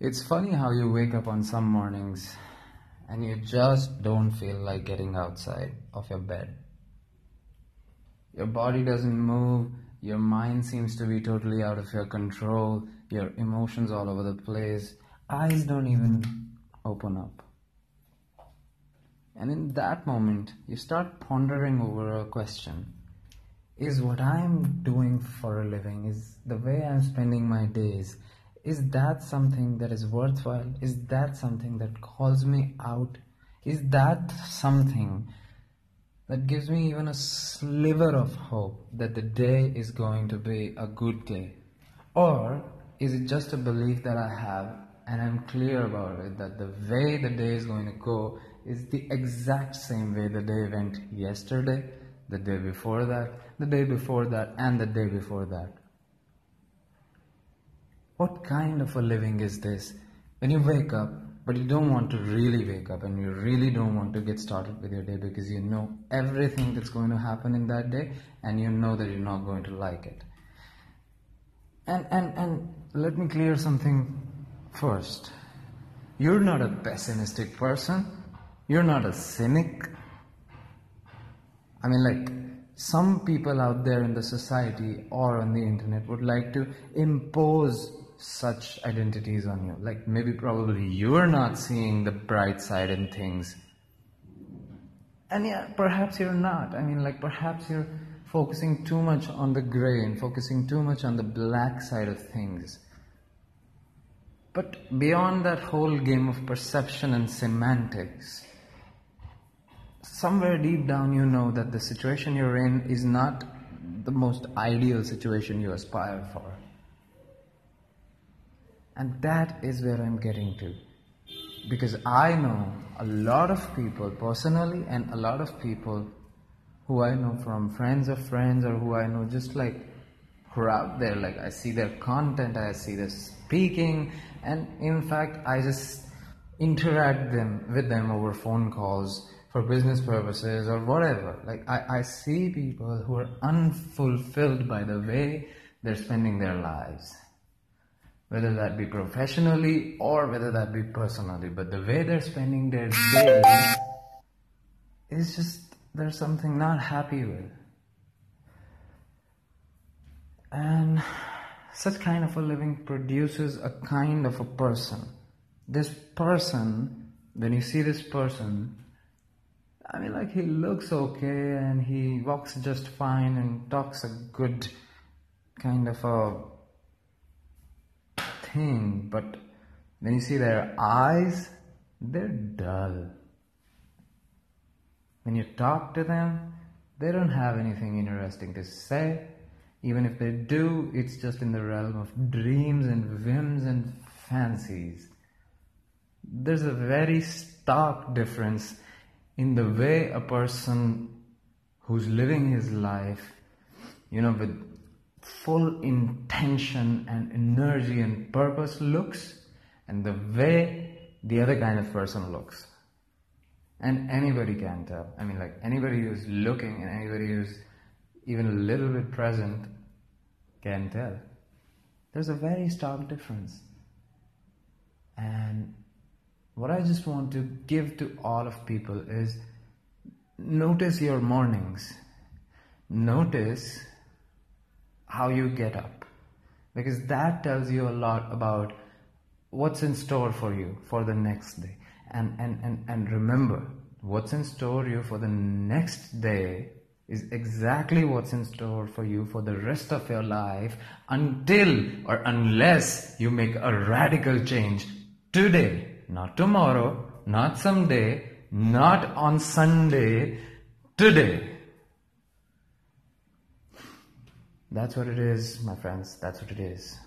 It's funny how you wake up on some mornings and you just don't feel like getting outside of your bed. Your body doesn't move, your mind seems to be totally out of your control, your emotions all over the place, eyes don't even open up. And in that moment, you start pondering over a question Is what I'm doing for a living, is the way I'm spending my days, is that something that is worthwhile? Is that something that calls me out? Is that something that gives me even a sliver of hope that the day is going to be a good day? Or is it just a belief that I have and I'm clear about it that the way the day is going to go is the exact same way the day went yesterday, the day before that, the day before that, and the day before that? What kind of a living is this? When you wake up, but you don't want to really wake up and you really don't want to get started with your day because you know everything that's going to happen in that day and you know that you're not going to like it. And, and, and let me clear something first. You're not a pessimistic person. You're not a cynic. I mean, like, some people out there in the society or on the internet would like to impose such identities on you. Like maybe probably you're not seeing the bright side in things. And yeah, perhaps you're not. I mean, like perhaps you're focusing too much on the gray and focusing too much on the black side of things. But beyond that whole game of perception and semantics, somewhere deep down you know that the situation you're in is not the most ideal situation you aspire for. And that is where I'm getting to. Because I know a lot of people personally and a lot of people who I know from friends of friends or who I know just like who are out there. Like I see their content, I see their speaking, and in fact, I just interact them with them over phone calls for business purposes or whatever. Like I, I see people who are unfulfilled by the way they're spending their lives whether that be professionally or whether that be personally. But the way they're spending their days is just there's something not happy with. And such kind of a living produces a kind of a person. This person, when you see this person, I mean, like he looks okay and he walks just fine and talks a good kind of a thing, but when you see their eyes, they're dull. When you talk to them, they don't have anything interesting to say. Even if they do, it's just in the realm of dreams and whims and fancies. There's a very stark difference in the way a person who's living his life, you know, with full intention and energy and purpose looks and the way the other kind of person looks. And anybody can tell. I mean, like anybody who's looking and anybody who's even a little bit present can tell. There's a very stark difference. And what I just want to give to all of people is notice your mornings. Notice how you get up. Because that tells you a lot about what's in store for you for the next day. And and and, and remember what's in store you for the next day is exactly what's in store for you for the rest of your life until or unless you make a radical change today not tomorrow not someday not on sunday today that's what it is, my friends. That's what it is.